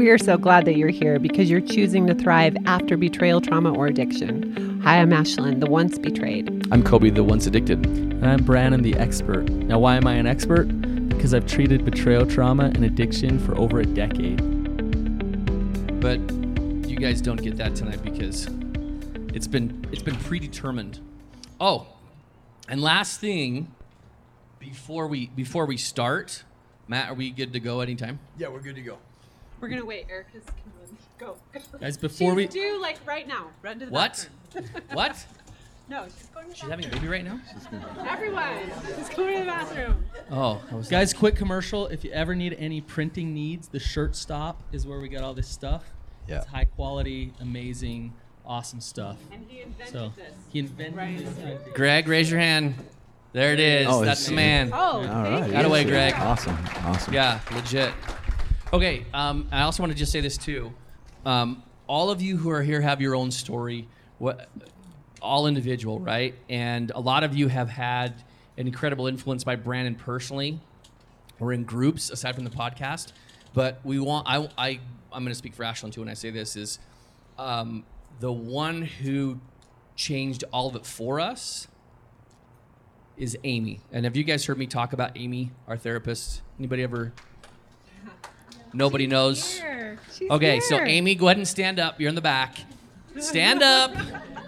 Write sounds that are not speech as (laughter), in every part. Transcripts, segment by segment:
We are so glad that you're here because you're choosing to thrive after betrayal, trauma, or addiction. Hi, I'm Ashlynn, the once betrayed. I'm Coby, the once addicted. And I'm Brannon, the expert. Now, why am I an expert? Because I've treated betrayal trauma and addiction for over a decade. But you guys don't get that tonight because it's been it's been predetermined. Oh, and last thing before we before we start, Matt, are we good to go anytime? Yeah, we're good to go. We're gonna wait. Erica's coming. Go. Guys, before we do like right now. Run to the What? bathroom. (laughs) what? No, she's going to the She's having a baby right now? Everyone, she's going to the bathroom. Oh, was Guys, quick commercial. If you ever need any printing needs, the Shirt Stop is where we get all this stuff. Yeah. It's high quality, amazing, awesome stuff. And he invented So this. he invented Right. this printing. Greg, raise your hand. There it is. Oh, That's the man. Oh, All thank right. you. Got away. Greg. Awesome. Awesome. Yeah, legit. Okay, um, I also want to just say this too. Um, all of you who are here have your own story. What, all individual, right? And a lot of you have had an incredible influence by Brannon personally, or in groups aside from the podcast. But we want I I I'm going to speak for Ashlynn too when I say this is um, the one who changed all of it for us is Amy. And have you guys heard me talk about Amy, our therapist? Anybody ever? Nobody knows. Here. She's Okay, so. Amy, go ahead and stand up. You're in the back. Stand up.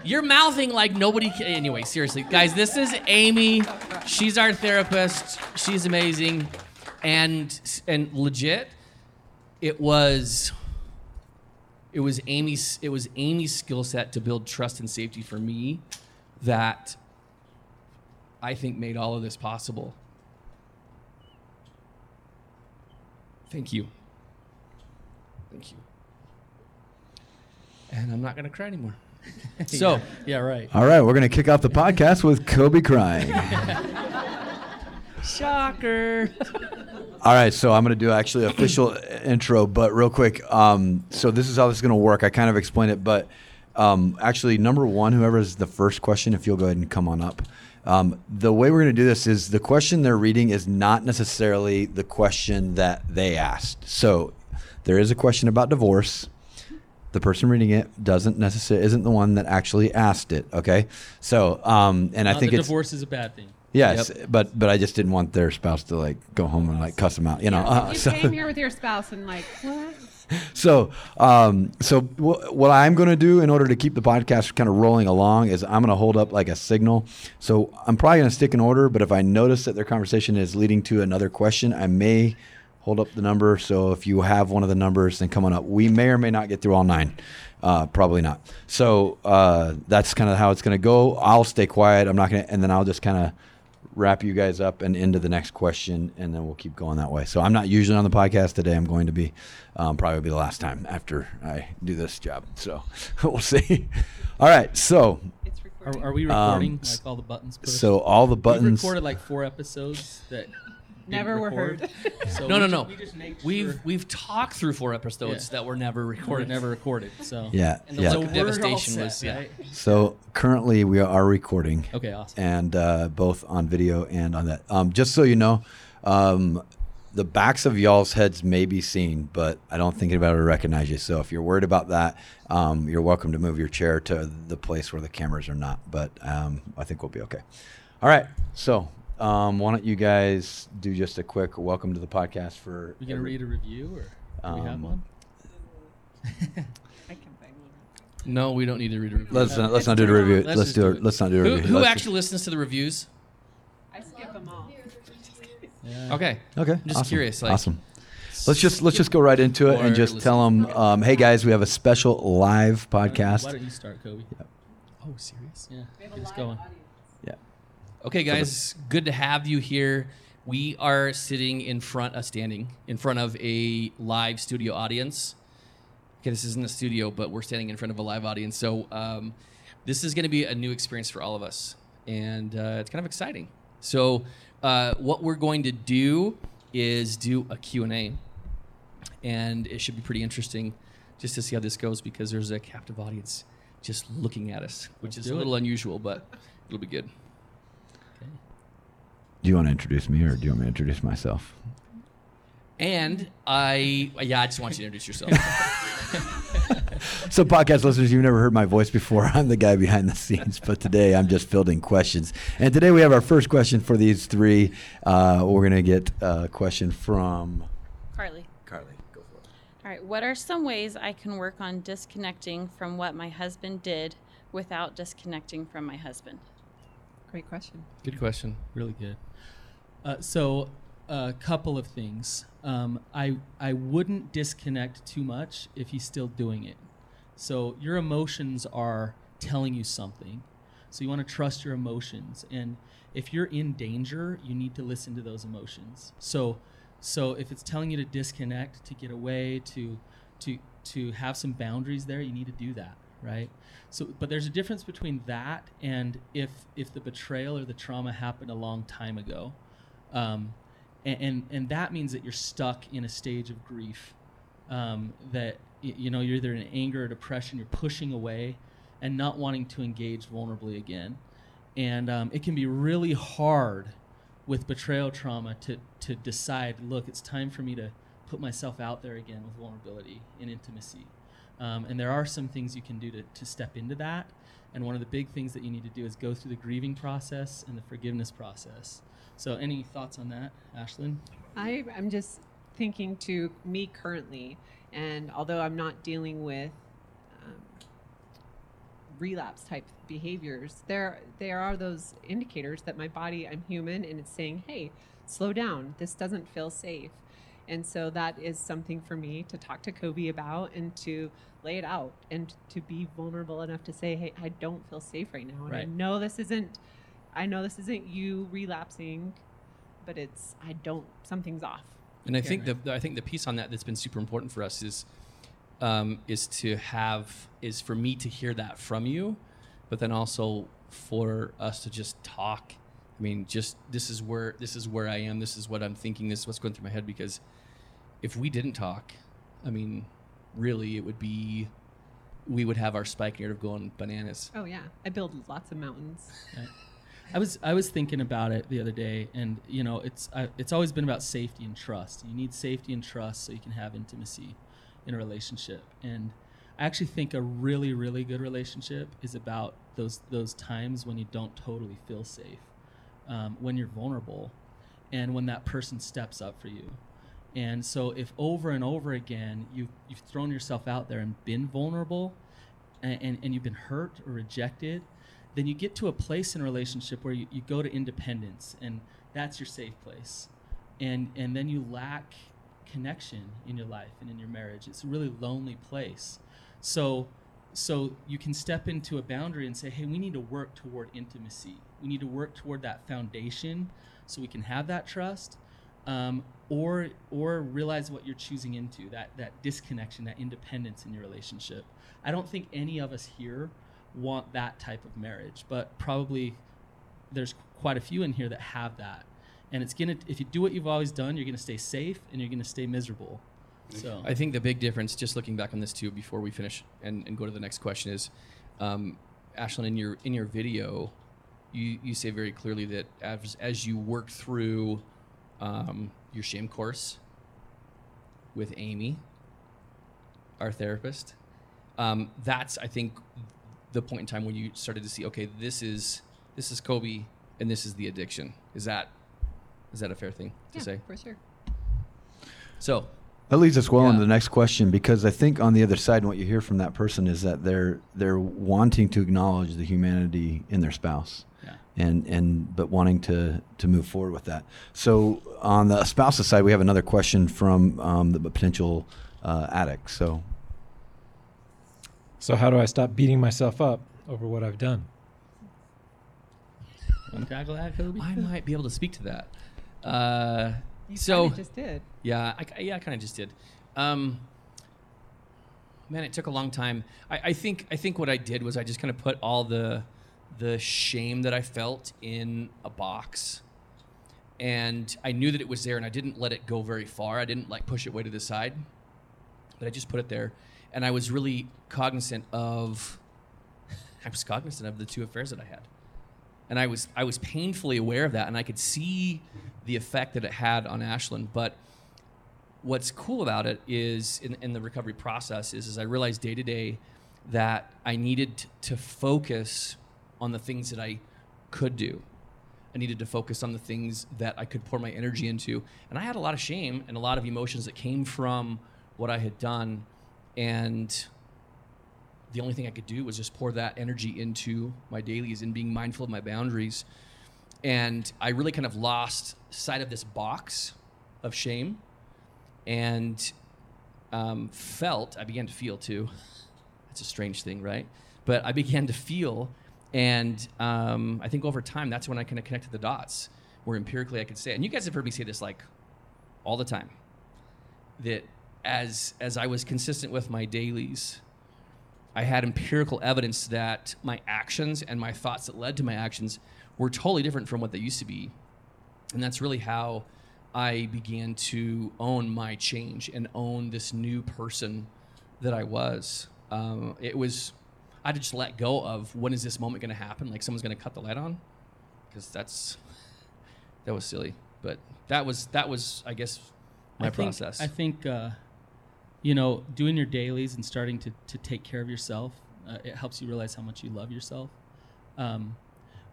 You're mouthing like nobody can. Anyway, seriously, guys, this is Amy. She's our therapist. She's amazing, and and legit. It was. It was Amy's. It was Amy's skill set to build trust and safety for me, that. I think made all of this possible. Thank you. Thank you. And I'm not going to cry anymore. (laughs) So, Yeah, right. All right, we're gonna kick off the podcast with Coby crying. (laughs) Shocker. All right, so I'm going to do actually official (coughs) intro, but real quick. Um, so this is how this is going to work. I kind of explained it, but um, actually, number one, whoever is the first question, if you'll go ahead and come on up. Um, the way we're going to do this is the question they're reading is not necessarily the question that they asked. So there is a question about divorce. The person reading it doesn't necessarily isn't the one that actually asked it. Okay, so um, and I think it's divorce is a bad thing. yes, but but I just didn't want their spouse to like go home and like cuss them out. You know, uh, (laughs) You so came here with your spouse and like what? so um, so wh- what I'm going to do in order to keep the podcast kind of rolling along is I'm going to hold up like a signal. So I'm probably going to stick in order, but if I notice that their conversation is leading to another question, I may hold up the number. So if you have one of the numbers, then come on up. We may or may not get through all nine. Uh, probably not. So uh, that's kind of how it's going to go. I'll stay quiet. I'm not going to, and then I'll just kind of wrap you guys up and into the next question, and then we'll keep going that way. So I'm not usually on the podcast today. I'm going to be, um, probably be the last time after I do this job. So (laughs) we'll see. All right. So Are, are we recording Um, like all the buttons? pushed? so all the We've buttons. recorded like four episodes that didn't Never were record. heard. (laughs) So no, we no, ju- no. We just make We've sure we've talked through four episodes Yeah. that were never we're recorded. never recorded. So Yeah. And the yeah. So we're all devastation set, was yeah. right? So currently we are recording. Okay, awesome. and uh, both on video and on that. Um, just so you know, um, the backs of y'all's heads may be seen, but I don't think anybody will recognize you. So if you're worried about that, um, you're welcome to move your chair to the place where the cameras are not. But um, I think we'll be okay. All right. So um, why don't you guys do just a quick welcome to the podcast for? We gonna every- read a review or do we have Um, one? I can find one. No, we don't need to read a review. Let's not, let's not do the review. Let's Let's, just do do it. it. Let's not do a who review. who Let's actually listens to the reviews? I skip them all. Yeah. Okay. Just, okay. I'm just awesome. curious. Like, awesome. Let's just let's just go right into it Or and just tell them, um, hey guys, we have a special live podcast. Why podcast. don't you start, Coby? Oh, serious? Yeah, get us going. Okay, guys, good to have you here. We are sitting in front, uh, standing in front of a live studio audience. Okay, this isn't a studio, but we're standing in front of a live audience. So um, this is going to be a new experience for all of us, and uh, it's kind of exciting. So uh, what we're going to do is do a Q&A, and it should be pretty interesting just to see how this goes because there's a captive audience just looking at us, which Let's is a do it. little unusual, but it'll be good. Do you want to introduce me or do you want me to introduce myself? And I, yeah, I just want you to introduce yourself. (laughs) So, podcast listeners, you've never heard my voice before. I'm the guy behind the scenes, but today I'm just fielding questions. And today we have our first question for these three. Uh, we're going to get a question from Carly. Carly. Go for it. All right. What are some ways I can work on disconnecting from what my husband did without disconnecting from my husband? Great question. Good question. Really good. Uh, so, a couple of things. Um, I I wouldn't disconnect too much if he's still doing it. So your emotions are telling you something. So you want to trust your emotions, and if you're in danger, you need to listen to those emotions. So, so if it's telling you to disconnect, to get away, to to to have some boundaries there, you need to do that, right? So, but there's a difference between that and if if the betrayal or the trauma happened a long time ago, um, and, and and that means that you're stuck in a stage of grief, um, that you know you're either in anger or depression, you're pushing away, and not wanting to engage vulnerably again, and um, it can be really hard with betrayal trauma to to decide, look, it's time for me to put myself out there again with vulnerability and intimacy. Um, and there are some things you can do to, to step into that. And one of the big things that you need to do is go through the grieving process and the forgiveness process. So, any thoughts on that, Ashlynn? I, I'm just thinking to me currently, and although I'm not dealing with um, relapse type behaviors, there there are those indicators that my body, I'm human, and it's saying, "Hey, slow down. This doesn't feel safe." And so that is something for me to talk to Coby about and to lay it out and to be vulnerable enough to say, "Hey, I don't feel safe right now, and I know this isn't." I know this isn't you relapsing, but it's I don't something's off. And I here. think the, the I think the piece on that that's been super important for us is um, is to have is for me to hear that from you, but then also for us to just talk. I mean, just this is where this is where I am. This is what I'm thinking. This is what's going through my head. Because if we didn't talk, I mean, really, it would be we would have our spike nerve going bananas. Oh yeah, I build lots of mountains. Right. I was I was thinking about it the other day, and you know, it's I, it's always been about safety and trust. You need safety and trust so you can have intimacy in a relationship. And I actually think a really really good relationship is about those those times when you don't totally feel safe, um, when you're vulnerable, and when that person steps up for you. And so, if over and over again you've you've thrown yourself out there and been vulnerable, and, and, and you've been hurt or rejected, then you get to a place in a relationship where you, you go to independence and that's your safe place. And and then you lack connection in your life and in your marriage. It's a really lonely place. So so you can step into a boundary and say hey we need to work toward intimacy. We need to work toward that foundation so we can have that trust um, or or realize what you're choosing into that that disconnection that independence in your relationship. I don't think any of us here want that type of marriage but probably there's quite a few in here that have that. And it's gonna if you do what you've always done you're gonna stay safe and you're gonna stay miserable. So I think the big difference, just looking back on this too, before we finish and, and go to the next question, is, um, Ashlynn, in your in your video, you you say very clearly that as as you work through um, your shame course with Amy, our therapist, um, that's I think the point in time when you started to see, okay, this is this is Coby and this is the addiction. Is that is that a fair thing to yeah, say? for sure. So That leads us well Yeah. into the next question because I think on the other side, and what you hear from that person is that they're they're wanting to acknowledge the humanity in their spouse, yeah and and but wanting to to move forward with that. So on the spouse's side, we have another question from um, the potential uh, addict. So So how do I stop beating myself up over what I've done? Want to tackle Coby I might be able to speak to that. Uh, You so kinda just did. yeah, I, yeah, I kind of just did. Um, man, it took a long time. I, I think I think what I did was I just kind of put all the the shame that I felt in a box, and I knew that it was there, and I didn't let it go very far. I didn't like push it way to the side, but I just put it there, and I was really cognizant of. (laughs) I was cognizant of the two affairs that I had and I was I was painfully aware of that, and I could see the effect that it had on Ashlynn. But what's cool about it is in, in the recovery process is, is I realized day to day that I needed to focus on the things that I could do. I needed to focus on the things that I could pour my energy into. And I had a lot of shame and a lot of emotions that came from what I had done. And the only thing I could do was just pour that energy into my dailies and being mindful of my boundaries. And I really kind of lost sight of this box of shame and um, felt, I began to feel too. That's a strange thing, right? But I began to feel, and um, I think over time, that's when I kind of connected the dots, where empirically I could say, and you guys have heard me say this like all the time, that as as I was consistent with my dailies, I had empirical evidence that my actions and my thoughts that led to my actions were totally different from what they used to be. And that's really how I began to own my change and own this new person that I was. Um, it was, I had to just let go of when is this moment going to happen? Like someone's going to cut the light on? Because that's, that was silly. But that was, that was, I guess, my I think, process. I think, uh, you know, doing your dailies and starting to, to take care of yourself, uh, it helps you realize how much you love yourself. Um,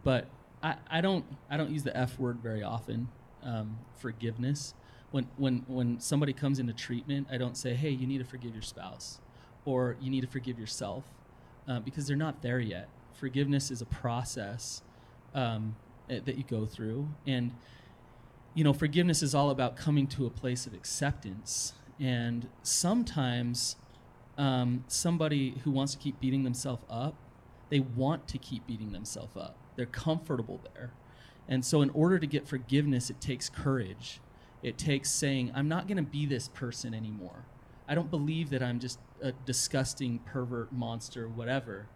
but I, I don't I don't use the F word very often. Um, forgiveness. When when when somebody comes into treatment, I don't say, "Hey, you need to forgive your spouse," or "You need to forgive yourself," uh, because they're not there yet. Forgiveness is a process um, eh, that you go through, and you know, forgiveness is all about coming to a place of acceptance. And sometimes um, somebody who wants to keep beating themselves up, they want to keep beating themselves up. They're comfortable there. And so, in order to get forgiveness, it takes courage. It takes saying, I'm not going to be this person anymore. I don't believe that I'm just a disgusting pervert monster, whatever.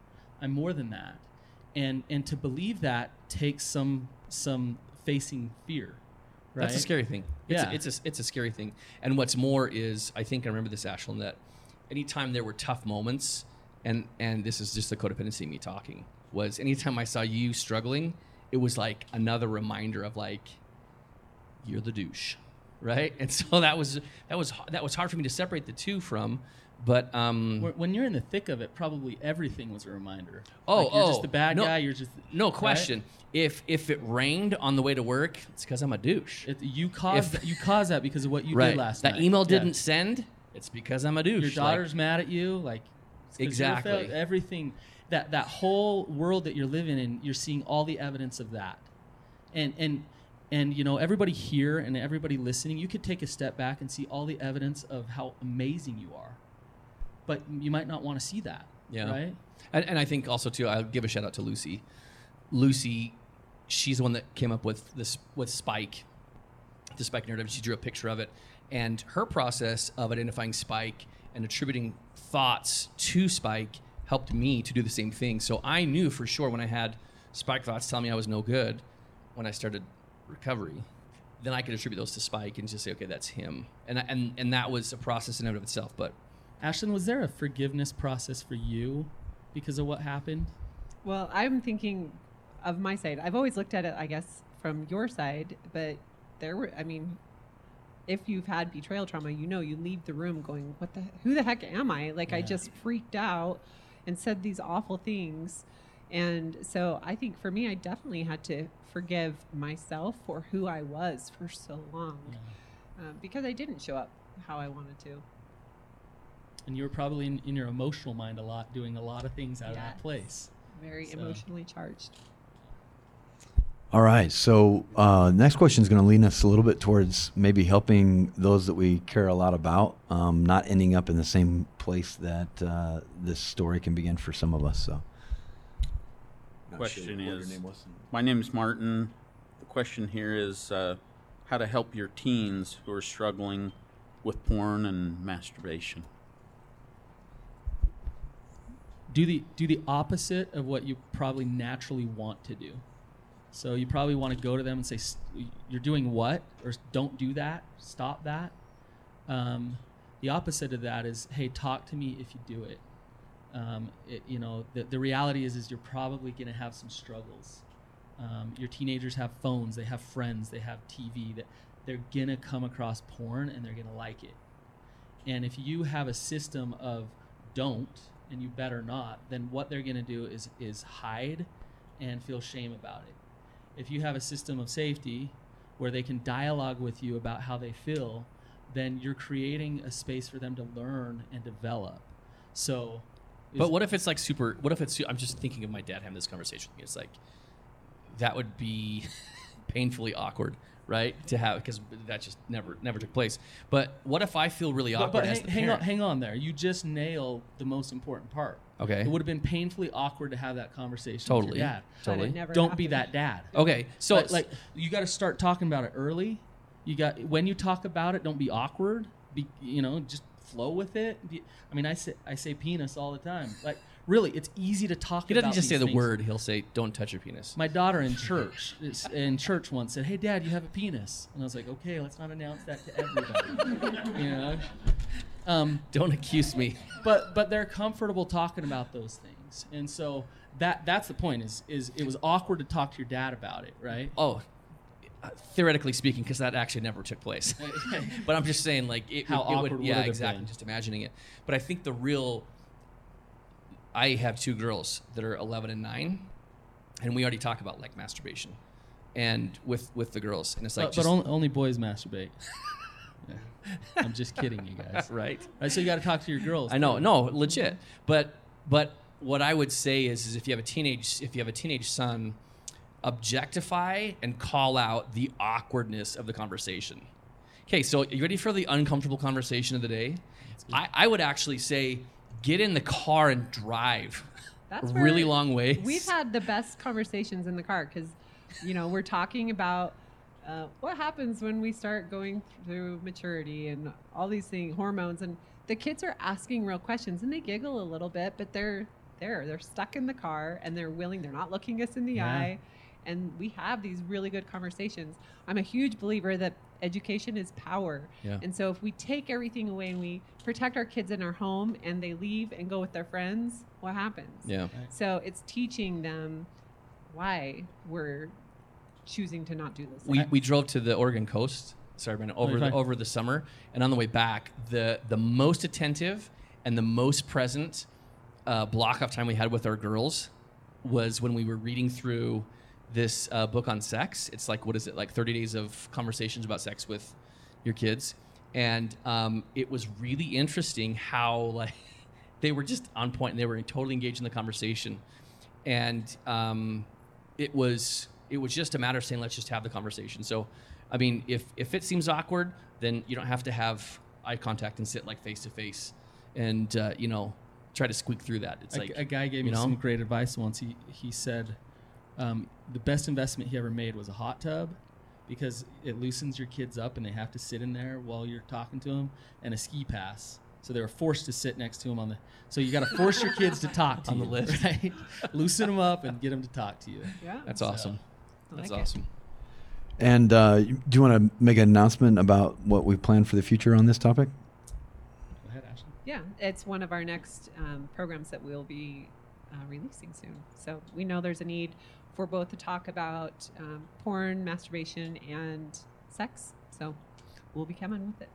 I'm more than that. And, and to believe that takes some, some facing fear. Right? That's a scary thing. It's, Yeah. a, it's, a, it's a scary thing. And what's more is, I think I remember this, Ashlynn, that anytime there were tough moments, and, and this is just the codependency me talking, was anytime I saw you struggling, it was like another reminder of like, you're the douche, right? And so (laughs) that was that was that was hard for me to separate the two from, but um, When- you're in the thick of it, probably everything was a reminder. Oh, Like, you're oh, just the bad no- guy. You're just no right? question. If if it rained on the way to work, it's because I'm a douche. It, you caused If- you caused that because of what you right. did last that night. That email didn't send. It's because I'm a douche. Your Like, daughter's mad at you, like it's 'cause you're Exactly. everything that that whole world that you're living in, you're seeing all the evidence of that, and and and you know everybody here and everybody listening, you could take a step back and see all the evidence of how amazing you are, but you might not want to see that. Yeah. Right. And, and I think also too, I'll give a shout out to Lucy. Lucy, she's the one that came up with this with Spike, the Spike narrative. She drew a picture of it, and her process of identifying Spike and attributing thoughts to Spike helped me to do the same thing. So I knew for sure when I had Spike thoughts telling me I was no good, when I started recovery, then I could attribute those to Spike and just say, okay, that's him. And and and that was a process in and of itself. But Ashlynn, was there a forgiveness process for you because of what happened? Well, I'm thinking of my side. I've always looked at it, I guess, from your side, but there were, I mean, if you've had betrayal trauma, you know, you leave the room going, "What the? Who the heck am I?" Like I just freaked out and said these awful things, and so I think for me, I definitely had to forgive myself for who I was for so long, um, because I didn't show up how I wanted to. And you were probably in, in your emotional mind a lot, doing a lot of things out of that place. Very So- emotionally charged. All right. So uh, next question is going to lean us a little bit towards maybe helping those that we care a lot about, um, not ending up in the same place that uh, this story can begin for some of us. So. Not Question sure is- name. My name is Martin. The question here is uh, how to help your teens who are struggling with porn and masturbation. do the do the opposite of what you probably naturally want to do. So you probably want to go to them and say, "You're doing what?" or "Don't do that. Stop that." Um, the opposite of that is, "Hey, talk to me if you do it." Um, it you know, the, the reality is, is you're probably going to have some struggles. Um, your teenagers have phones, they have friends, they have TV. That they're gonna come across porn and they're gonna like it. And if you have a system of don't and you better not, then what they're going to do is is hide and feel shame about it. If you have a system of safety where they can dialogue with you about how they feel, then you're creating a space for them to learn and develop. So But what if it's like super? What if it's? I'm just thinking of my dad having this conversation with me. It's like that would be (laughs) painfully awkward, right? To have because that just never never took place. But what if I feel really awkward but as hang, the hang on, parent? hang on there. You just nail the most important part. Okay. It would have been painfully awkward to have that conversation. Totally. With your dad. Totally. never Don't be happened. that dad. Okay. So But, like you got to start talking about it early. You got when you talk about it, don't be awkward. Be you know just flow with it. I mean, I say I say penis all the time. Like really, it's easy to talk. About. He doesn't just say the things. word. He'll say, "Don't touch your penis." My daughter in (laughs) church in church once said, "Hey, Dad, you have a penis," and I was like, "Okay, let's not announce that to everybody." (laughs) you know. Um, Don't accuse me. but but they're comfortable talking about those things, and so that that's the point. Is is it was awkward to talk to your dad about it, right? Oh, uh, theoretically speaking, because that actually never took place. (laughs) (laughs) but I'm just saying, like, it, How it, it awkward would, would yeah, it have exactly. been? Just imagining it. But I think the real. I have two girls that are 11 and 9, and we already talk about like masturbation, and with with the girls, and it's like but, just but only, only boys masturbate. (laughs) Yeah. I'm just kidding, you guys. right. Right, so you got to talk to your girls. I know, too. no, legit. But but what I would say is, is if you have a teenage if you have a teenage son, objectify and call out the awkwardness of the conversation. Okay, so you ready for the uncomfortable conversation of the day? I, I would actually say get in the car and drive That's a really long ways. We've had the best conversations in the car because, you know, we're talking about uh, what happens when we start going through maturity and all these things, hormones, and the kids are asking real questions and they giggle a little bit, but they're there, they're stuck in the car and they're willing, they're not looking us in the Yeah. eye, and we have these really good conversations. I'm a huge believer that education is power. Yeah. And so if we take everything away and we protect our kids in our home and they leave and go with their friends, what happens? yeah. So it's teaching them why we're choosing to not do this. we, we drove to the Oregon coast. Sorry, Brannon. Over the, over the summer, and on the way back, the the most attentive and the most present uh, block of time we had with our girls was when we were reading through this uh, book on sex. It's like what is it like thirty days of conversations about sex with your kids, and um, it was really interesting how like (laughs) they were just on point and they were totally engaged in the conversation, and um, it was it was just a matter of saying let's just have the conversation. So, I mean, if if it seems awkward, then you don't have to have eye contact and sit like face to face, and uh, you know try to squeak through that. It's a, like a guy gave me know? some great advice once. He he said um, the best investment he ever made was a hot tub because it loosens your kids up and they have to sit in there while you're talking to them, and a ski pass. So they were forced to sit next to him on the. So you got to force your kids to talk to (laughs) On you, the list. right? (laughs) Loosen them up and get them to talk to you. yeah, that's So, awesome. I That's it. awesome. And uh, do you want to make an announcement about what we plan for the future on this topic? Go ahead, Ashley. Yeah, it's one of our next um, programs that we'll be uh, releasing soon. So we know there's a need for both to talk about um, porn, masturbation, and sex. So we'll be coming with it.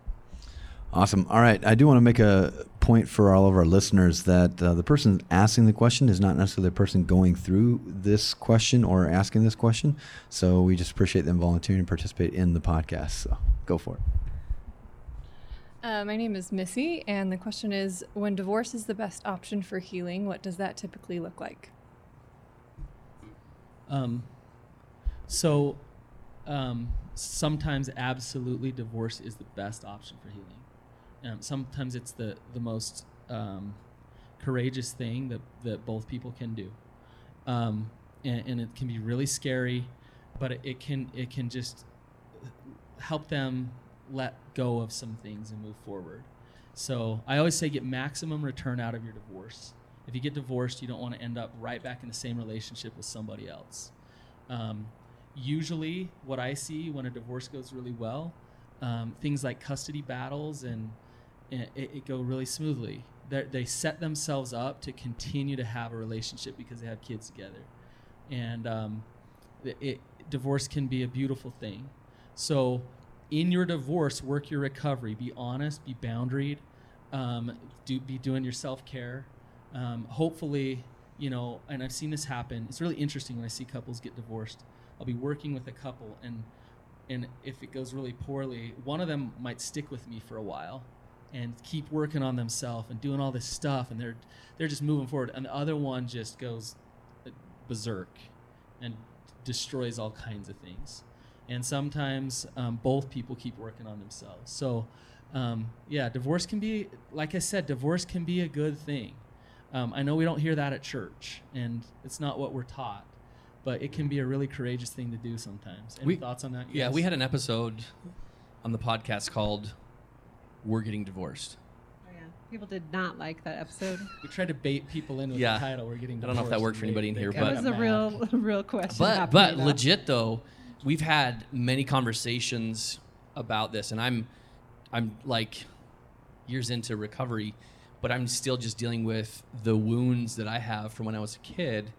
Awesome. All right. I do want to make a point for all of our listeners that uh, the person asking the question is not necessarily the person going through this question or asking this question. So we just appreciate them volunteering to participate in the podcast. So go for it. Uh, my name is Missy, and the question is When divorce is the best option for healing, what does that typically look like? Um, so um, sometimes absolutely divorce is the best option for healing. Um, sometimes it's the the most um, courageous thing that that both people can do, um, and, and it can be really scary, but it, it can it can just help them let go of some things and move forward. So I always say get maximum return out of your divorce. If you get divorced, you don't want to end up right back in the same relationship with somebody else. Um, usually, what I see when a divorce goes really well, um, things like custody battles and, and it, it go really smoothly. They're, they set themselves up to continue to have a relationship because they have kids together, and um, it, divorce can be a beautiful thing. So, in your divorce, work your recovery. Be honest. Be boundaried. um, do be doing your self care. Um, hopefully, you know, and I've seen this happen. It's really interesting when I see couples get divorced. I'll be working with a couple, and and if it goes really poorly, one of them might stick with me for a while and keep working on themselves and doing all this stuff, and they're they're just moving forward, and the other one just goes uh, berserk and destroys all kinds of things. And sometimes um, both people keep working on themselves. So, um, yeah, divorce can be, like I said, divorce can be a good thing. Um, I know we don't hear that at church, and it's not what we're taught, but it can be a really courageous thing to do sometimes. Any We- thoughts on that? Yeah, we had an episode on the podcast called "We're Getting Divorced." Oh, yeah. People did not like that episode. (laughs) We tried to bait people in with Yeah. the title. We're getting. I don't know if that divorced, worked for anybody in here, but- That was a mad. real, (laughs) real question. but but though. legit though we've had many conversations about this and i'm i'm like years into recovery but i'm still just dealing with the wounds that i have from when i was a kid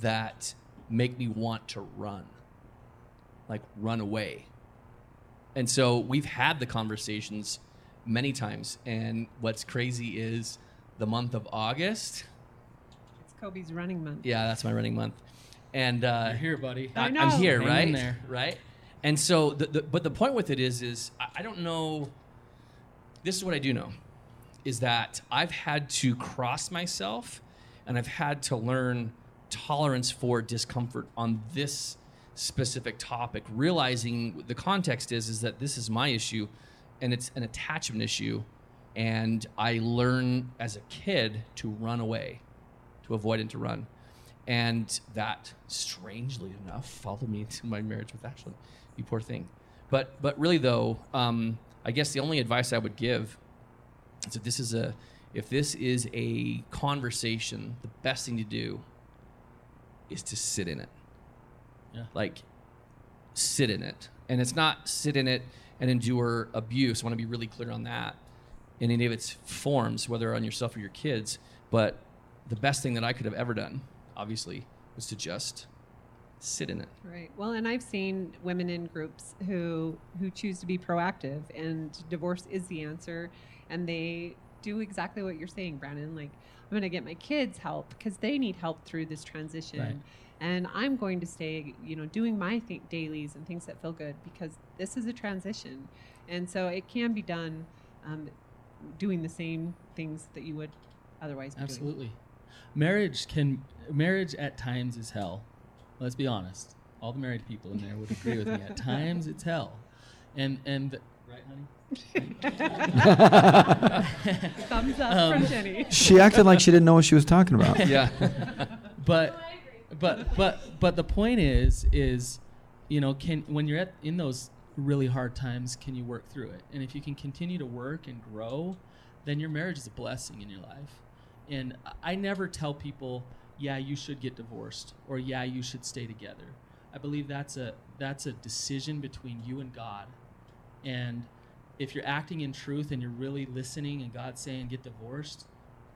that make me want to run like run away and so we've had the conversations many times and what's crazy is the month of august it's Coby's running month. yeah that's my running month and uh You're here, buddy. I I know. am here, Hang right? in there. Right. And so, the, the, but the point with it is, is I, I don't know. This is what I do know, is that I've had to cross myself, and I've had to learn tolerance for discomfort on this specific topic. Realizing the context is, is that this is my issue, and it's an attachment issue, and I learn as a kid to run away, to avoid and to run and that strangely enough followed me to my marriage with Ashlynn. You poor thing. But but really though, um, I guess the only advice I would give is that this is a if this is a conversation, the best thing to do is to sit in it. Yeah. Like sit in it. And it's not sit in it and endure abuse. I want to be really clear on that in any of its forms, whether on yourself or your kids. But the best thing that I could have ever done, obviously, was to just sit in it. Right. Well, and I've seen women in groups who who choose to be proactive, and divorce is the answer, and they do exactly what you're saying, Brannon. Like, I'm going to get my kids help because they need help through this transition, Right. and I'm going to stay, you know, doing my th- dailies and things that feel good because this is a transition, and so it can be done, um, doing the same things that you would otherwise be doing. Absolutely. Marriage can marriage at times is hell. Let's be honest. All the married people in there would agree with me. At (laughs) times it's hell. And and right, honey? (laughs) Thumbs up Um, from Jenny. She acted like she didn't know what she was talking about. (laughs) Yeah. (laughs) But but but but the point is is you know can when you're at in those really hard times can you work through it and if you can continue to work and grow then your marriage is a blessing in your life and I- i never tell people yeah you should get divorced or yeah you should stay together i believe that's a that's a decision between you and god and if you're acting in truth and you're really listening and god's saying get divorced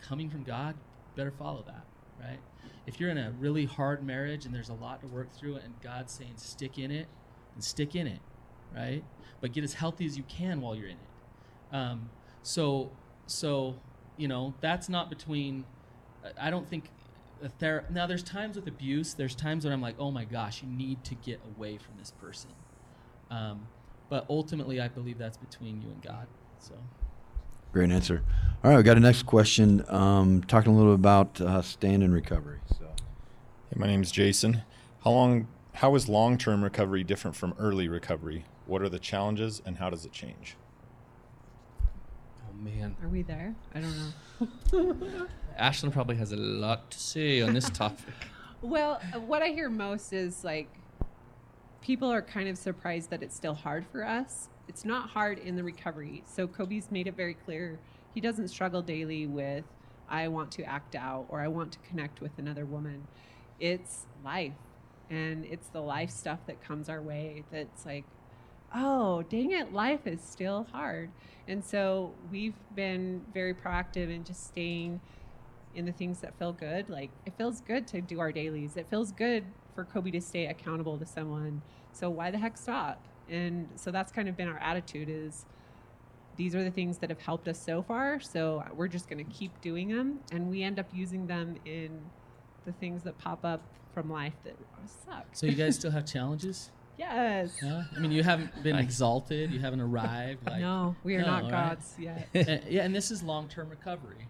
coming from god better follow that right? If you're in a really hard marriage and there's a lot to work through and god's saying stick in it and stick in it right? But get as healthy as you can while you're in it. Um, so so you know that's not between I- don't think a ther- now there's times with abuse there's times when i'm like oh my gosh you need to get away from this person. Um, but ultimately i believe that's between you and god so Great answer. All right, we got a next question. Um, talking a little bit about uh, staying in recovery. So, Hey, my name is Jason. How long? How is long-term recovery different from early recovery? What are the challenges, and how does it change? Oh man, Are we there? I don't know. (laughs) Ashlynn probably has a lot to say on this topic. Well, uh, what I hear most is like people are kind of surprised that it's still hard for us. It's not hard in the recovery. So Coby's made it very clear he doesn't struggle daily with I want to act out or I want to connect with another woman. It's life. And it's the life stuff that comes our way that's like, oh, dang it, life is still hard. And so we've been very proactive in just staying in the things that feel good. Like it feels good to do our dailies. It feels good for Coby to stay accountable to someone. So why the heck stop? And so that's kind of been our attitude is these are the things that have helped us so far. So we're just going to keep doing them. And we end up using them in the things that pop up from life that suck. So you guys still have challenges? (laughs) yes. Yeah. I mean, you haven't been Nice. exalted. You haven't arrived. (laughs) Like, no, we are No, not right? gods yet. (laughs) And- yeah, and this is long-term recovery.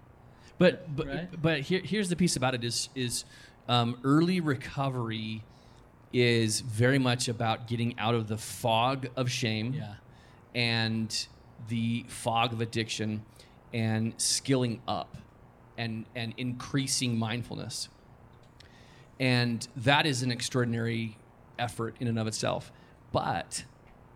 But but Right? but here, here's the piece about it is is um, early recovery is very much about getting out of the fog of shame Yeah. and the fog of addiction and skilling up and and increasing mindfulness. And that is an extraordinary effort in and of itself. But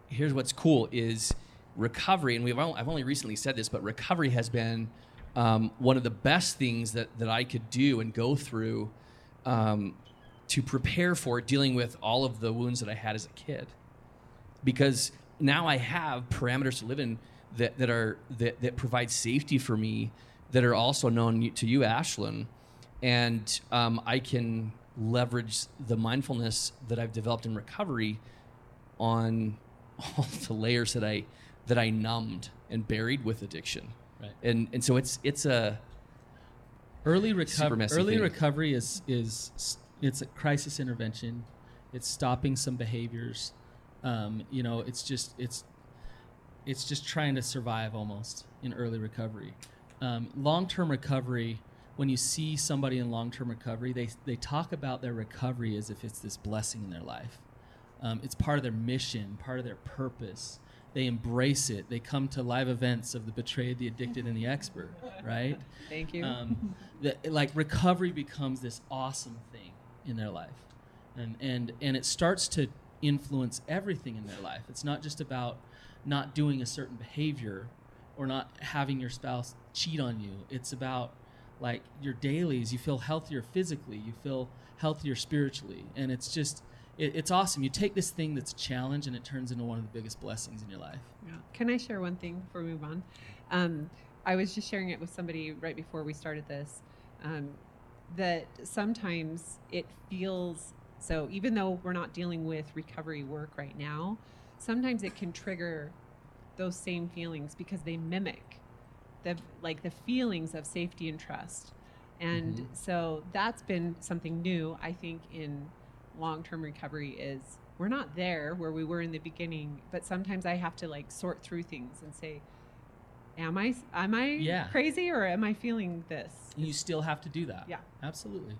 here's what's cool is recovery, and we've only, I've only recently said this, but recovery has been um, one of the best things that, that I could do and go through um, to prepare for dealing with all of the wounds that I had as a kid. Because now I have parameters to live in that, that are that, that provide safety for me that are also known to you, Ashlynn. And um, I can leverage the mindfulness that I've developed in recovery on (laughs) all the layers that I that I numbed and buried with addiction. Right. And and so it's it's a Early. Early thing. recovery is is it's a crisis intervention. It's stopping some behaviors. Um, you know, it's just it's it's just trying to survive almost in early recovery. Um, long-term recovery. When you see somebody in long-term recovery, they they talk about their recovery as if it's this blessing in their life. Um, it's part of their mission, part of their purpose. They embrace it. They come to live events of the betrayed, the addicted, and the expert. Right? (laughs) Thank you. um, that like recovery becomes this awesome thing in their life and and and it starts to influence everything in their life it's not just about not doing a certain behavior or not having your spouse cheat on you it's about like your dailies you feel healthier physically you feel healthier spiritually and it's just it, it's awesome you take this thing that's a challenge and it turns into one of the biggest blessings in your life Yeah. Can I share one thing before we move on? Um, I was just sharing it with somebody right before we started this. Um, that sometimes it feels so, even though we're not dealing with recovery work right now, sometimes it can trigger those same feelings because they mimic the like the feelings of safety and trust. And Mhm. so that's been something new, I think, in long-term recovery is we're not there where we were in the beginning, but sometimes I have to like sort through things and say, am I am I Yeah. crazy or am I feeling this? and you still have to do that Yeah. absolutely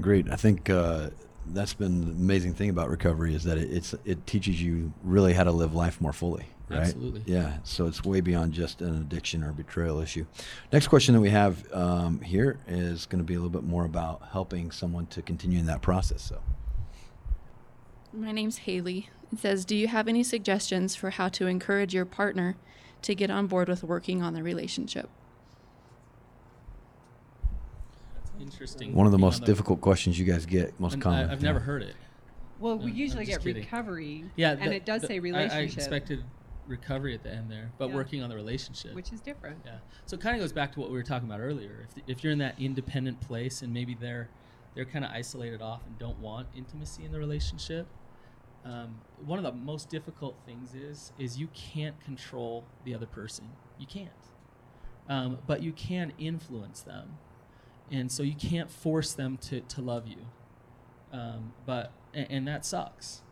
Great. I think uh, that's been the amazing thing about recovery is that it, it's it teaches you really how to live life more fully. Right? Absolutely. Yeah. So it's way beyond just an addiction or betrayal issue. Next question that we have um, here is going to be a little bit more about helping someone to continue in that process. So. My name's Haley. It says, Do you have any suggestions for how to encourage your partner to get on board with working on the relationship? That's interesting One of the being on most difficult questions you guys get, most And common. I, have yeah. never heard it. Well, No, we I'm usually get kidding. recovery, Yeah, and the- it does the- say I- relationship, I, expected recovery at the end there, but Yeah. working on the relationship. which is different. yeah. So it kind of goes back to what we were talking about earlier. If, if you're in that independent place and maybe they're they're kind of isolated off and don't want intimacy in the relationship, um, one of the most difficult things is is you can't control the other person. You can't, um, but you can influence them, and so you can't force them to to love you. Um, but and, and that sucks.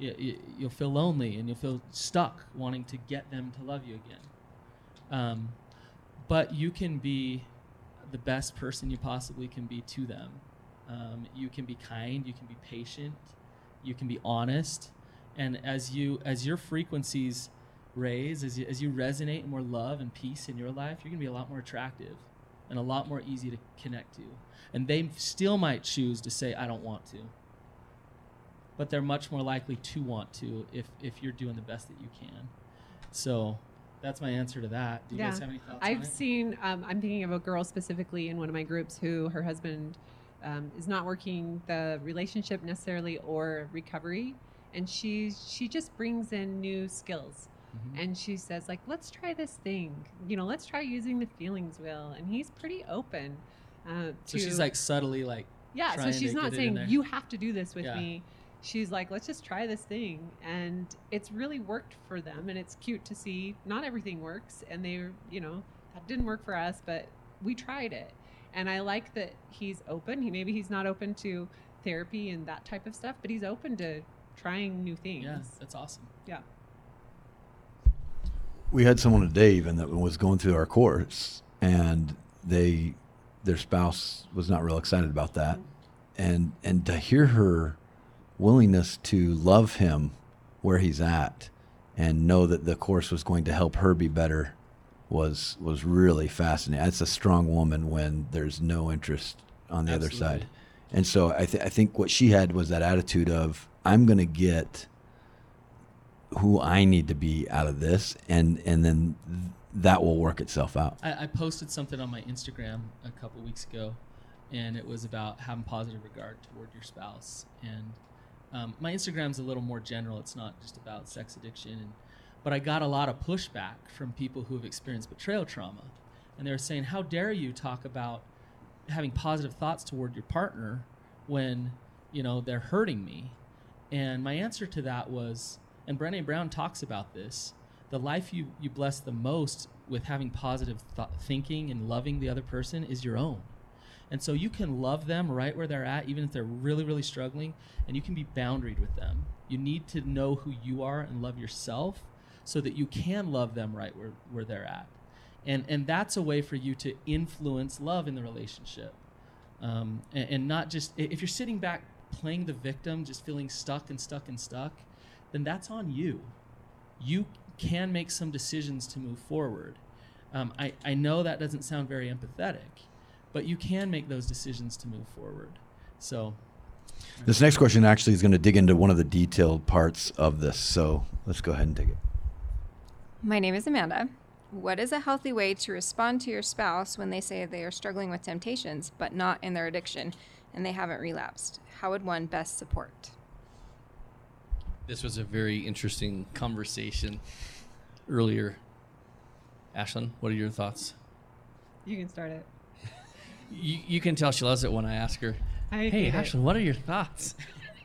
You, you'll feel lonely and you'll feel stuck wanting to get them to love you again. Um, but you can be the best person you possibly can be to them. Um, you can be kind. You can be patient. You can be honest. And as you as your frequencies raise, as you, as you resonate more love and peace in your life, you're gonna be a lot more attractive and a lot more easy to connect to. And they still might choose to say, "I don't want to." But they're much more likely to want to if if you're doing the best that you can. So that's my answer to that. Do you guys have any thoughts? I've seen. Um, I'm thinking of a girl specifically in one of my groups who her husband um, is not working the relationship necessarily or recovery, and she she just brings in new skills, Mhm. and she says like, let's try this thing. You know, let's try using the feelings wheel, and he's pretty open. Uh, So she's like subtly like yeah. So she's not get it in saying you have to do this with Yeah. me. She's like, let's just try this thing. And it's really worked for them. And it's cute to see not everything works. And they, you know, that didn't work for us, but we tried it. And I like that he's open. He maybe he's not open to therapy and that type of stuff, but he's open to trying new things. Yeah, that's awesome. Yeah. we had someone today even that was going through our course and they their spouse was not real excited about that mm-hmm. and and to hear her willingness to love him where he's at and know that the course was going to help her be better was was really fascinating that's a strong woman when there's no interest on the other side and so I, th- I think what she had was that attitude of i'm going to get who I need to be out of this, and and then th- that will work itself out. I, I posted something on my Instagram a couple weeks ago, and it was about having positive regard toward your spouse. And um, my Instagram's a little more general; it's not just about sex addiction. And, but I got a lot of pushback from people who have experienced betrayal trauma, and they were saying, "How dare you talk about having positive thoughts toward your partner when you know they're hurting me?" And my answer to that was, and Brené Brown talks about this the life you, you bless the most with having positive th- thinking and loving the other person is your own. And so you can love them right where they're at, even if they're really, really struggling, and you can be boundaried with them. You need to know who you are and love yourself so that you can love them right where, where they're at. And, and that's a way for you to influence love in the relationship. Um, and, and not just, if you're sitting back playing the victim, just feeling stuck and stuck and stuck, then that's on you. You can make some decisions to move forward. Um, I, I know that doesn't sound very empathetic, but you can make those decisions to move forward. So, This next question actually is going to dig into one of the detailed parts of this. So let's go ahead and take it. My name is Amanda. What is a healthy way to respond to your spouse when they say they are struggling with temptations but not in their addiction and they haven't relapsed? How would one best support? This was a very interesting conversation earlier. Ashlynn, what are your thoughts? You can start it. You, you can tell she loves it when I ask her, I "Hey. Ashlynn, what are your thoughts?"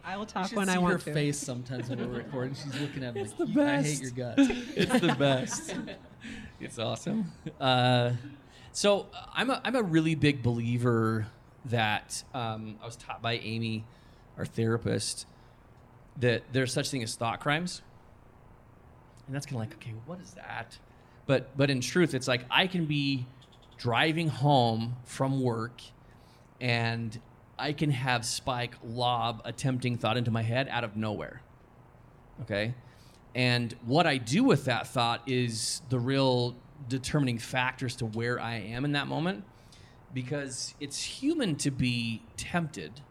I will talk when I want her to. face sometimes when we're recording. She's looking at me It's like, the "You- I hate your guts. (laughs) it's the best. (laughs) It's awesome. Uh, so I'm a, I'm a really big believer that um, I was taught by Amy, our therapist, that there's such thing as thought crimes. And that's kind of like, okay, what is that? But but in truth, it's like I can be driving home from work and I can have Spike lob a tempting thought into my head out of nowhere. Okay? And what I do with that thought is the real determining factors to where I am in that moment because it's human to be tempted,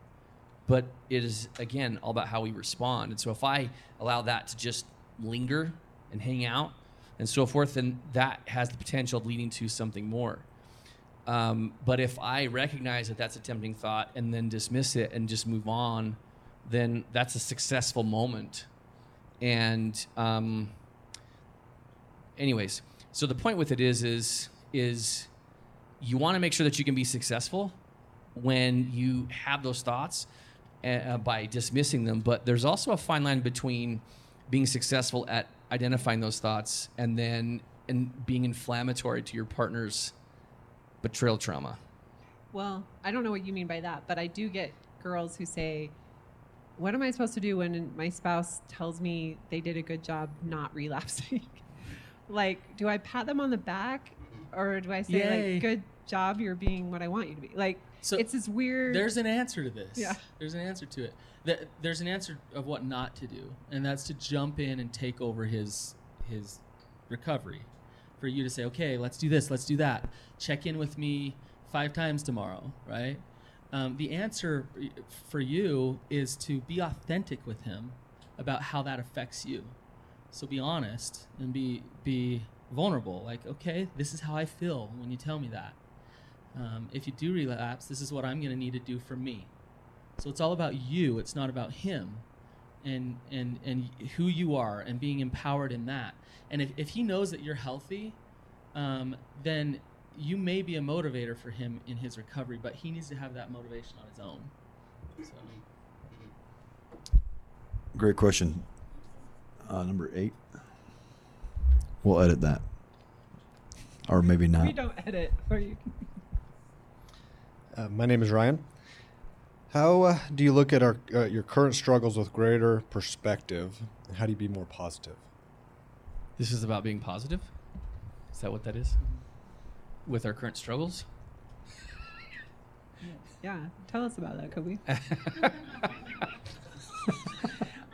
but it is, again, all about how we respond. And so if I allow that to just linger and hang out and so forth, then that has the potential of leading to something more. Um, but if I recognize that that's a tempting thought and then dismiss it and just move on, then that's a successful moment. And um, anyways, so the point with it is is is you want to make sure that you can be successful when you have those thoughts uh, by dismissing them. But there's also a fine line between being successful at identifying those thoughts and then and being inflammatory to your partner's betrayal trauma. Well, I don't know what you mean by that, but I do get girls who say, What am I supposed to do when my spouse tells me they did a good job not relapsing? (laughs) like, do I pat them on the back or do I say, Yay. like, good job, you're being what I want you to be? Like, So it's this weird. There's an answer to this. Yeah. There's an answer to it. Th- There's an answer of what not to do, and that's to jump in and take over his his recovery. For you to say, okay, let's do this, let's do that. Check in with me five times tomorrow, right? Um, the answer for you is to be authentic with him about how that affects you. So be honest and be be vulnerable. Like, okay, this is how I feel when you tell me that. Um, if you do relapse, this is what I'm going to need to do for me. So it's all about you. It's not about him, and and and who you are, and being empowered in that. And if if he knows that you're healthy, um, then you may be a motivator for him in his recovery. But he needs to have that motivation on his own. So. Great question. Uh, number eight. We'll edit that, or maybe not. We don't edit. Or you Uh, my name is Ryan. How uh, do you look at our uh, your current struggles with greater perspective, and how do you be more positive? This is about being positive. Is that what that is? With our current struggles? Yeah, tell us about that, Coby. (laughs)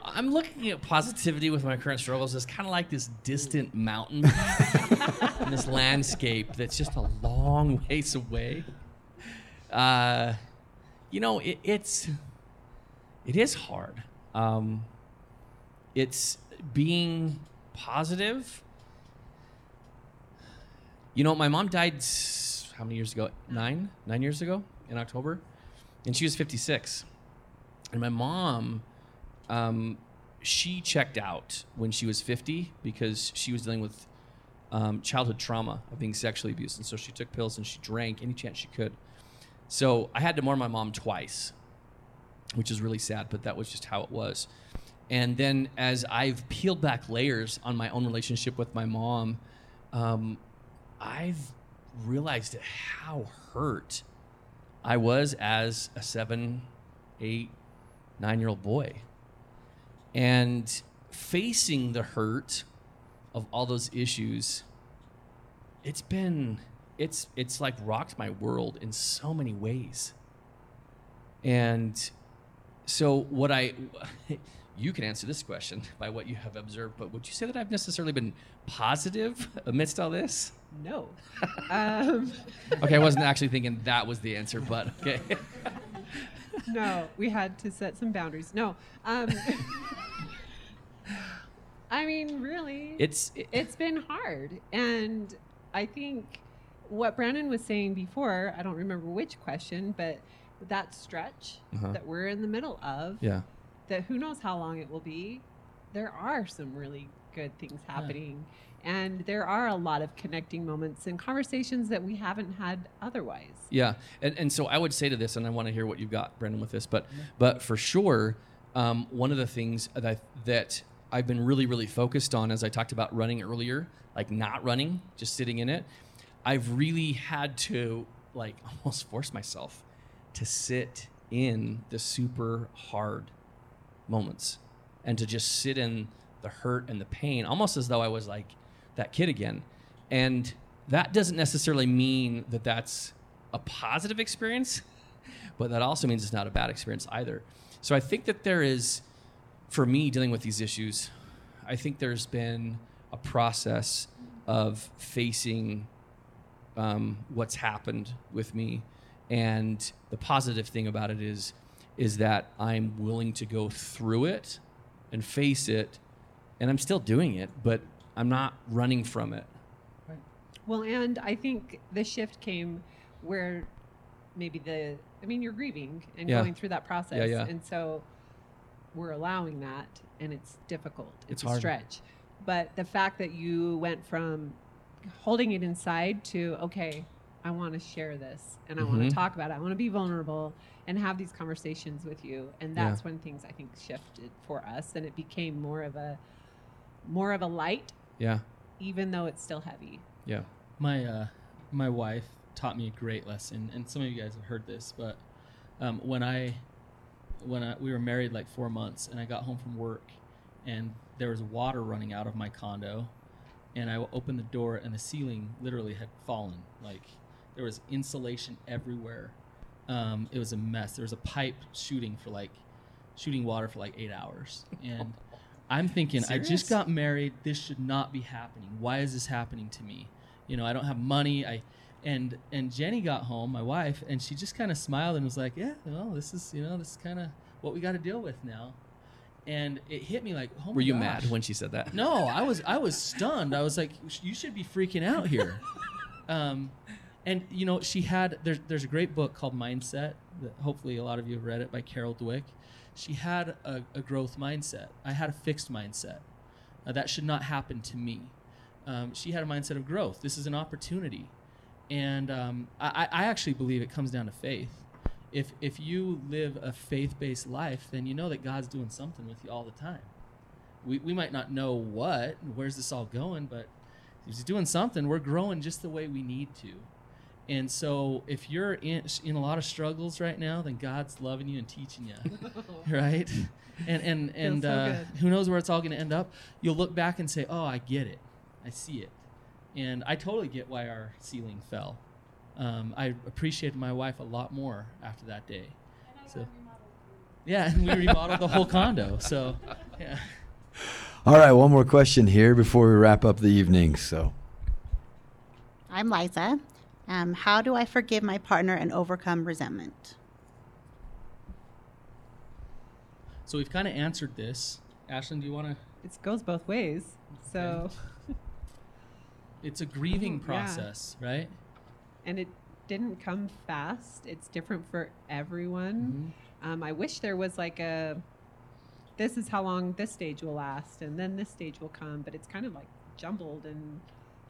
I'm looking at positivity with my current struggles as kind of like this distant mountain in (laughs) this landscape that's just a long ways away. Uh, you know, it, it's it is hard. Um, it's being positive. You know, my mom died how many years ago? Nine, nine years ago in October, and she was 56. And my mom, um, she checked out when she was 50 because she was dealing with um, childhood trauma of being sexually abused, and so she took pills and she drank any chance she could. So I had to mourn my mom twice, which is really sad, but that was just how it was. And then as I've peeled back layers on my own relationship with my mom, um, I've realized how hurt I was as a seven, eight, nine year old boy. And facing the hurt of all those issues, it's been it's it's like rocked my world in so many ways. And so what I (laughs) you can answer this question (laughs) by what you have observed, but would you say that I've necessarily been positive amidst all this? No. (laughs) um, Okay, I wasn't actually thinking that was the answer, but okay. no, we had to set some boundaries. No. Um, I mean, really, It's- it's been hard, and I think what Brannon was saying before. I don't remember which question, but that stretch Uh-huh. that we're in the middle of. Yeah. That who knows how long it will be. There are some really good things happening. And there are a lot of connecting moments and conversations that we haven't had otherwise. Yeah, and and so I would say to this, and I want to hear what you've got, Brannon, with this, but but for sure, um, one of the things that that I've been really really focused on, as I talked about running earlier, like not running, just sitting in it, I've really had to like (laughs) almost force myself to sit in the super hard moments and to just sit in the hurt and the pain, almost as though I was like that kid again. And that doesn't necessarily mean that that's a positive experience, (laughs) but that also means it's not a bad experience either. So I think that there is, for me dealing with these issues, I think there's been a process of facing um, what's happened with me, and the positive thing about it is, is that I'm willing to go through it and face it, and I'm still doing it, but I'm not running from it. Right. Well, and I think the shift came where maybe the, I mean, you're grieving and Yeah. going through that process. Yeah, yeah. And so we're allowing that, and it's difficult. It's, It's a hard. stretch. But the fact that you went from holding it inside to, okay, I want to share this and I want Mhm. to talk about it. I want to be vulnerable and have these conversations with you. And Yeah. that's when things I think shifted for us and it became more of a more of a light, Yeah, even though it's still heavy. yeah. my uh, my wife taught me a great lesson, and some of you guys have heard this, but um, when I when I, we were married like four months, and I got home from work, and there was water running out of my condo, and I opened the door, and the ceiling literally had fallen. Like there was insulation everywhere. Um, it was a mess. There was a pipe shooting for like shooting water for like eight hours, and (laughs) I'm thinking, I just got married. This should not be happening. Why is this happening to me? You know, I don't have money. I and and Jenny got home, my wife, and she just kind of smiled and was like, "Yeah, well, this is you know, this is kind of what we got to deal with now." And it hit me like, "Oh my Were you gosh. mad when she said that? No, I was I was stunned. I was like, "You should be freaking out here." (laughs) um, and you know, she had there's there's a great book called Mindset that hopefully a lot of you have read it by Carol Dweck. She had a, a growth mindset. I had a fixed mindset. Uh, that should not happen to me. Um, she had a mindset of growth. This is an opportunity, and um, I, I actually believe it comes down to faith. If if you live a faith-based life, then you know that God's doing something with you all the time. We we might not know what, where's this all going, but He's doing something. We're growing just the way we need to. And so, if you're in, in a lot of struggles right now, then God's loving you and teaching you, (laughs) right? And and and uh, who knows where it's all going to end up? You'll look back and say, "Oh, I get it. I see it." And I totally get why our ceiling fell. Um, I appreciated my wife a lot more after that day. So, yeah, and we remodeled the whole condo. So, yeah. All right, one more question here before we wrap up the evening. So, I'm Liza. Um, how do I forgive my partner and overcome resentment? So we've kind of answered this. Ashlynn, do you want to? It goes both ways. So, It's a grieving (laughs) Yeah. process, right? And it didn't come fast. It's different for everyone. Um, I wish there was like a, this is how long this stage will last, and then this stage will come. But it's kind of like jumbled and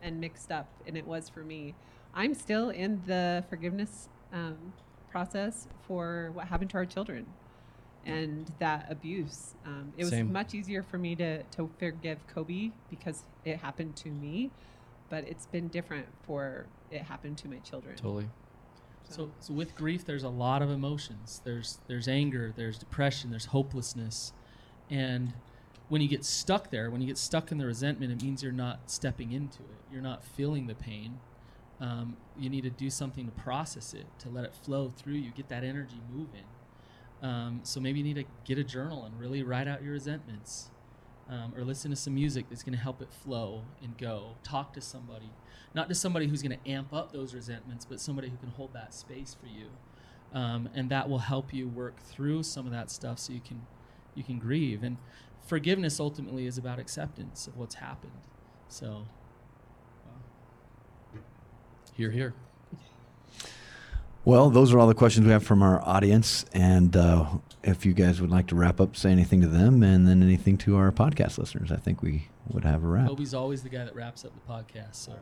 and mixed up, and it was for me. I'm still in the forgiveness um, process for what happened to our children and that abuse. Um, it was Same. much easier for me to, to forgive Coby because it happened to me, but it's been different for it happened to my children. Totally. So, so with grief, there's a lot of emotions. There's there's anger, there's depression, there's hopelessness, and when you get stuck there, when you get stuck in the resentment, it means you're not stepping into it. You're not feeling the pain. Um, you need to do something to process it, to let it flow through you, get that energy moving. Um, so maybe you need to get a journal and really write out your resentments, um, or listen to some music that's going to help it flow and go. Talk to somebody, not just somebody who's going to amp up those resentments, but somebody who can hold that space for you, um, and that will help you work through some of that stuff so you can you can grieve. And forgiveness ultimately is about acceptance of what's happened. So. Here, here. Well, those are all the questions we have from our audience. And uh, if you guys would like to wrap up, say anything to them, and then anything to our podcast listeners, I think we would have a wrap. Coby's always the guy that wraps up the podcast. So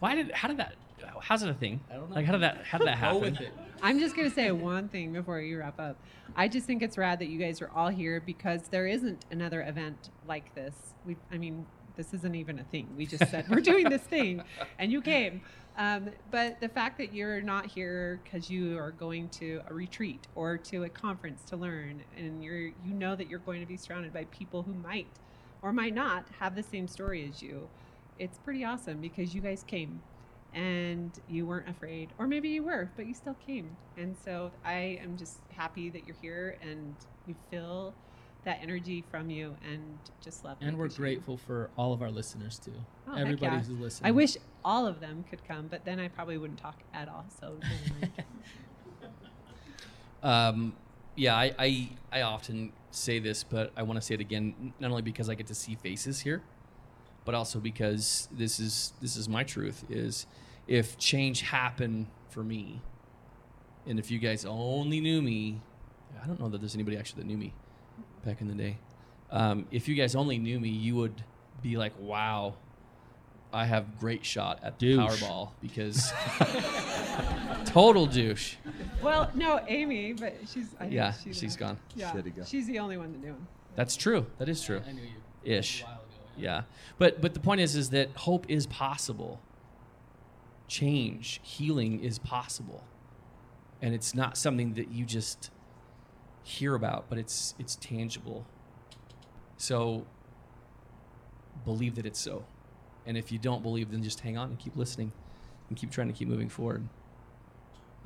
Why did? How did that? How's it a thing? I don't know. Like, how did that? How did that (laughs) Go happen? with it. I'm just going to say one thing before you wrap up. I just think it's rad that you guys are all here because there isn't another event like this. We, I mean, this isn't even a thing. We just said we're doing this thing, and you came. Um, but the fact that you're not here because you are going to a retreat or to a conference to learn, and you're you know that you're going to be surrounded by people who might or might not have the same story as you, it's pretty awesome because you guys came and you weren't afraid or maybe you were but you still came. And so i am just happy that you're here and we feel that energy from you and just love and we're you. grateful for all of our listeners too. Oh, Everybody yeah. who's listening. i wish all of them could come but then i probably wouldn't talk at all so. (laughs) Um, yeah, I, I I often say this, but I want to say it again, not only because I get to see faces here, but also because this is this is my truth. Is if change happened for me, and if you guys only knew me, I don't know that there's anybody actually that knew me back in the day. Um, if you guys only knew me, you would be like, "Wow, I have great shot at the Douche. Powerball," because (laughs) total douche. well no amy but she's I think Yeah, she's, she's gone. yeah Shitty guy. she's the only one that knew him That's true. That is true. I knew you. Ish. A while ago, Yeah. But but the point is is that hope is possible. Change, healing is possible. And it's not something that you just hear about, but it's it's tangible. So believe that it's so. And if you don't believe, then just hang on and keep listening and keep trying to keep moving forward.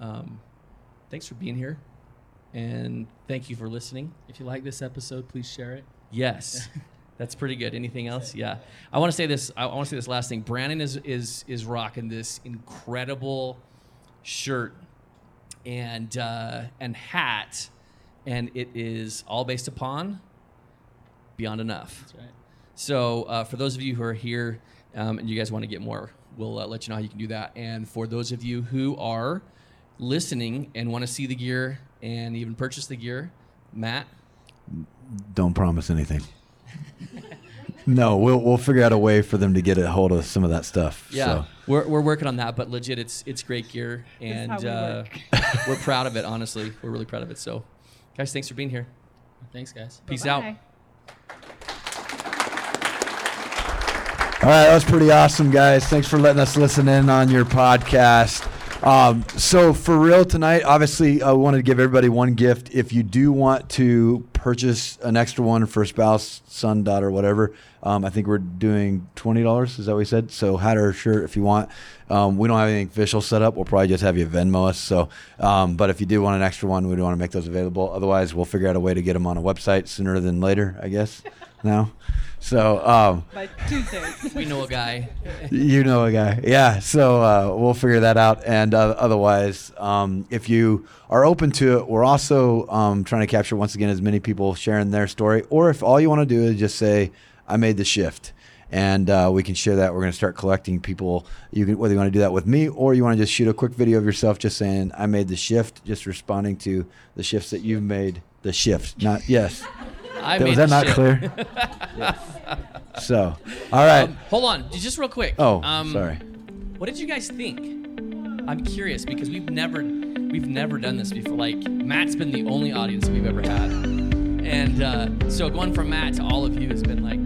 Um, thanks for being here. And thank you for listening. If you like this episode, please share it. Yes. (laughs) That's pretty good. Anything else? Yeah. I want to say this. I want to say this last thing. Brannon is is is rocking this incredible shirt and uh, and hat, and it is all based upon Beyond Enough. That's right. So uh, for those of you who are here um, and you guys want to get more, we'll uh, let you know how you can do that. And for those of you who are listening and want to see the gear and even purchase the gear, Matt, Don't promise anything. (laughs) no, we'll we'll figure out a way for them to get a hold of some of that stuff. Yeah, So. we're, we're working on that, but legit, it's it's great gear, and we uh, we're proud of it. Honestly, we're really proud of it. So, guys, thanks for being here. Thanks, guys. Peace out. Bye. All right, that was pretty awesome, guys. Thanks for letting us listen in on your podcast. Um, so for real tonight, obviously, I wanted to give everybody one gift. If you do want to purchase an extra one for spouse, son, daughter, whatever, um, I think we're doing twenty dollars. Is that what we said? So hat or shirt if you want. Um, we don't have anything official set up. We'll probably just have you Venmo us. So, um, but if you do want an extra one, we do want to make those available. Otherwise, we'll figure out a way to get them on a website sooner than later. I guess. Now, so. Um, By Tuesday. We know a guy. you know a guy. Yeah so uh, we'll figure that out. And uh, otherwise um, if you are open to it we're also um, trying to capture once again as many people sharing their story. Or if all you want to do is just say i made the shift. And uh, we can share that. We're going to start collecting people. You can whether you want to do that with me or you want to just shoot a quick video of yourself just saying i made the shift just responding to the shifts that you've made. The shift not yes I was that not shift. clear (laughs) (laughs) so all right Um, hold on, just real quick. Oh, um, sorry. What did you guys think? I'm curious because we've never we've never done this before. Like Matt's been the only audience we've ever had, and uh, so going from Matt to all of you has been like